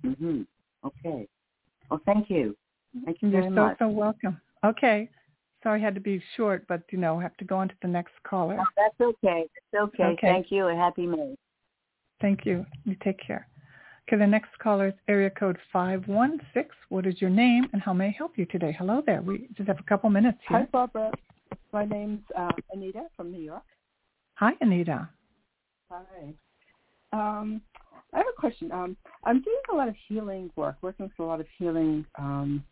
Mhm. Okay. Well, thank you. Thank you You're very so, much. so welcome. Okay. Sorry I had to be short, but, you know, I have to go on to the next caller. No, that's okay. It's okay. okay. Thank you and happy May. Thank you. You take care. Okay, the next caller is area code 516. What is your name and how may I help you today? Hello there. We just have a couple minutes here. Hi, Barbara. My name's uh, Anita from New York. Hi, Anita. Hi. Um, I have a question. Um, I'm doing a lot of healing work, working with a lot of healing um,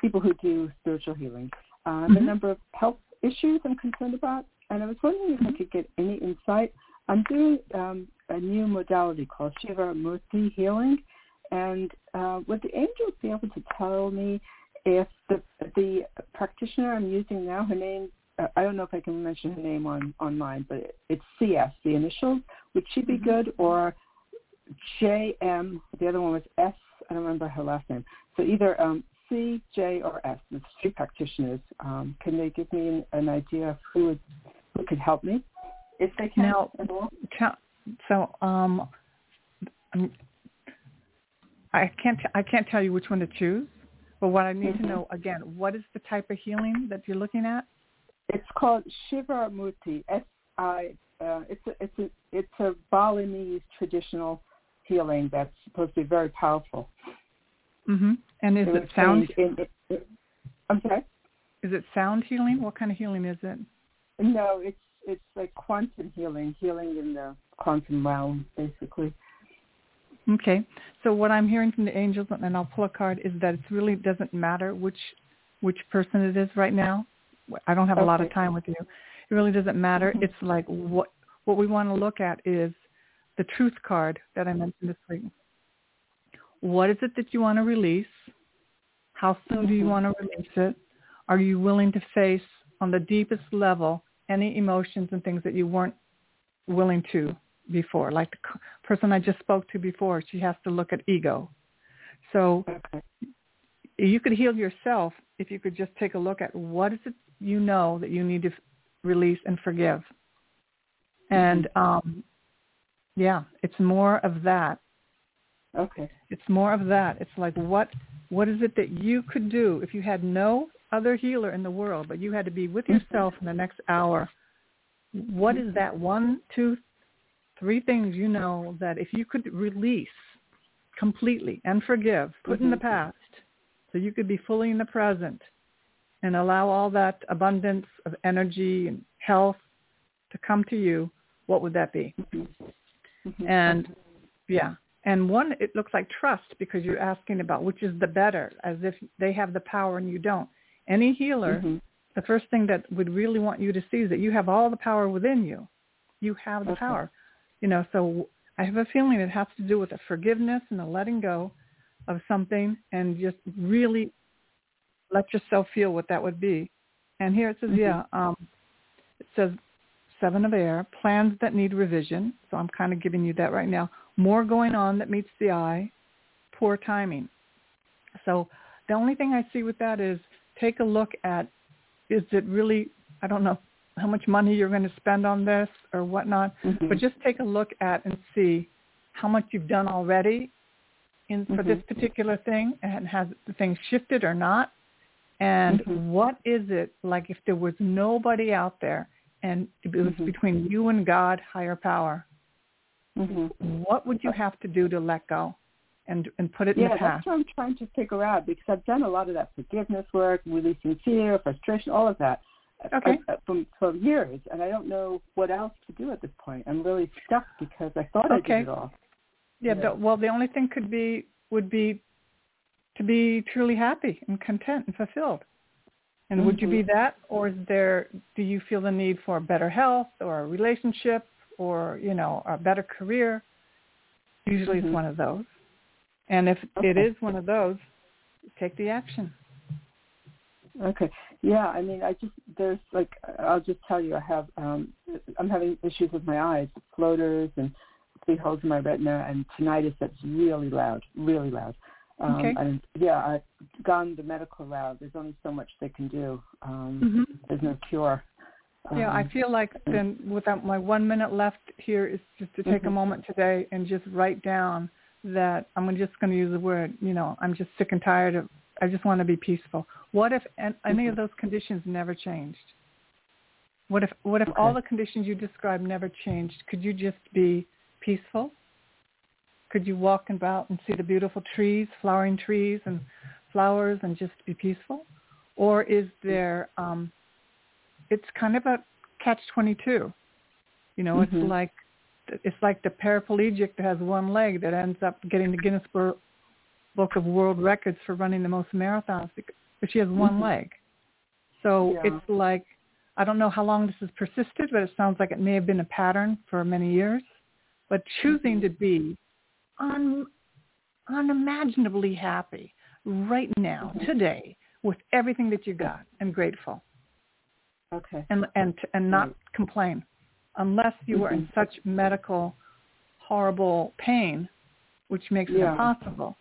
people who do spiritual healing. Uh, I have mm-hmm. a number of health issues I'm concerned about, and I was wondering if I could get any insight. I'm doing um, a new modality called Shiva Murti healing. And uh, would the angels be able to tell me if the the practitioner I'm using now, her name, uh, I don't know if I can mention her name on online, but it's CS, the initials. Would she be mm-hmm. good or JM? The other one was S. I don't remember her last name. So either um, C, J, or S. It's three practitioners. Um, can they give me an, an idea of who would, who could help me? If they can now, so um, I can't I can't tell you which one to choose. But what I need mm-hmm. to know again, what is the type of healing that you're looking at? It's called Shiva Murti. S I. Uh, it's a it's a it's a Balinese traditional healing that's supposed to be very powerful. Mhm. And is it, it sound? In, it, it, I'm sorry. Is it sound healing? What kind of healing is it? No, it's it's like quantum healing, healing in the quantum realm, basically. Okay. So what I'm hearing from the angels, and I'll pull a card, is that it really doesn't matter which which person it is right now. I don't have okay. a lot of time with you. It really doesn't matter. Mm-hmm. It's like what what we want to look at is the truth card that I mentioned this week. What is it that you want to release? How soon do you mm-hmm. want to release it? Are you willing to face on the deepest level any emotions and things that you weren't willing to before. Like the person I just spoke to before, she has to look at ego. So okay. you could heal yourself if you could just take a look at what is it you know that you need to release and forgive. And um, yeah, it's more of that. Okay. It's more of that. It's like what what is it that you could do if you had no other healer in the world, but you had to be with mm-hmm. yourself in the next hour. What is that one, two, three things you know that if you could release completely and forgive, put mm-hmm. in the mm-hmm. past, so you could be fully in the present and allow all that abundance of energy and health to come to you, what would that be? Mm-hmm. mm-hmm. And yeah, and one, it looks like trust because you're asking about which is the better, as if they have the power and you don't. Any healer, mm-hmm. the first thing that would really want you to see is that you have all the power within you. You have the okay. power. You know, so I have a feeling it has to do with a forgiveness and a letting go of something and just really let yourself feel what that would be. And here it says, mm-hmm. yeah, um, it says seven of air, plans that need revision. So I'm kind of giving you that right now. More going on that meets the eye, poor timing. So the only thing I see with that is take a look at is it really I don't know how much money you're going to spend on this or whatnot, Mhm. but just take a look at and see how much you've done already in for this Mhm. particular thing and has the thing shifted or not and Mhm. what is it like if there was nobody out there and it was Mhm. between you and God, higher power, Mhm. what would you have to do to let go and and put it in the past. Yeah, that's what I'm trying to figure out because I've done a lot of that forgiveness work, releasing fear, frustration, all of that Okay. uh, from for years, and I don't know what else to do at this point. I'm really stuck because I thought I Okay. did it all. Yeah, Yeah. The, well, the only thing could be would be to be truly happy and content and fulfilled. And would you be Mhm. that, or is there? Do you feel the need for better health or a relationship or you know a better career? Usually, Mhm. it's one of those. And if it Okay. is one of those, take the action. Okay. Yeah, I mean, I just there's like I'll just tell you, I have um I'm having issues with my eyes, floaters and three holes in my retina, and tinnitus that's really loud, really loud. Um, Okay. And yeah, I've gone the medical route. There's only so much they can do. Um, Mm-hmm. There's no cure. Yeah, I Um, feel like then without my one minute left here is just to take a Mhm. moment today and just write down that I'm just going to use the word, you know, I'm just sick and tired of, I just want to be peaceful. What if any of Mhm. those conditions never changed? What if, what if all the conditions you described never changed? Could you just be peaceful? Could you walk about and see the beautiful trees, flowering trees and flowers and just be peaceful? Or is there, um, it's kind of a catch-22. You know, Mhm. it's like it's like the paraplegic that has one leg that ends up getting the Guinness Book of World Records for running the most marathons, but she has one Mhm. leg. So Yeah. it's like I don't know how long this has persisted, but it sounds like it may have been a pattern for many years. But choosing Mhm. to be un- unimaginably happy right now, Mhm. today, with everything that you got, and grateful Okay. and and and not complain unless you are in such medical horrible pain which makes it Yeah. impossible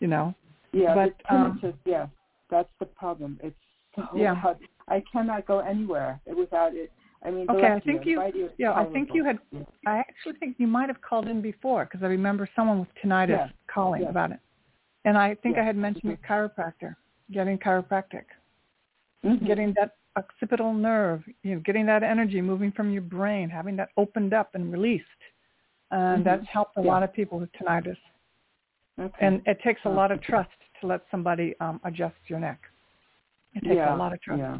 you know Yeah, But, um, tinnitus, yeah, that's the problem. It's so Yeah. loud. I cannot go anywhere without it. I mean, okay i think you the right ear is yeah i think you had tolerable. i actually think you might have called in before because i remember someone with tinnitus Yes. calling Yes. about it and i think i had mentioned a chiropractor getting chiropractic Mhm. getting that occipital nerve, you know, getting that energy moving from your brain, having that opened up and released. And Mhm. that's helped a Yeah. lot of people with tinnitus. Okay. And it takes a lot of trust to let somebody um, adjust your neck. It takes yeah, a lot of trust. Yeah.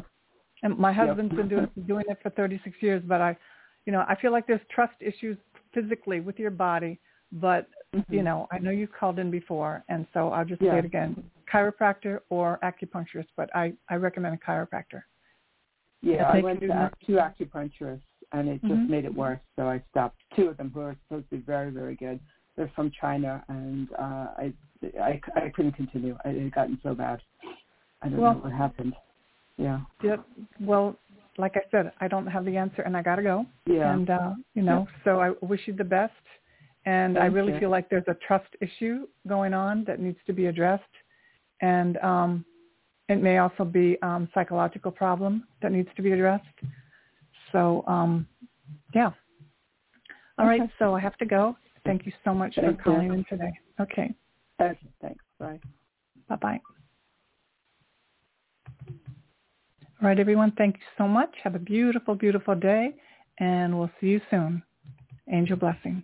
And my Yep. husband's been doing doing it for 36 years, but I, you know, I feel like there's trust issues physically with your body, but Mhm. you know, I know you've called in before, and so I'll just Yeah. say it again: chiropractor or acupuncturist. But I I recommend a chiropractor. Yeah, I went to ac- two acupuncturists, and it just Mhm. made it worse. So I stopped. Two of them who are supposed to be very, very good. They're from China, and uh, I, I, I couldn't continue. I, it had gotten so bad. I don't Well- know what happened. Yeah. Yep. Well, like I said, I don't have the answer, and I gotta go. Yeah. And uh, you know, so I wish you the best. And I really you. feel like there's a trust issue going on that needs to be addressed, and um, it may also be um, psychological problem that needs to be addressed. So, um, yeah. All right. Okay. So I have to go. Thank you so much Thank for calling you. in today. Okay. Okay. Thanks. Bye. Bye bye. All right, everyone. Thank you so much. Have a beautiful, beautiful day, and we'll see you soon. Angel blessings.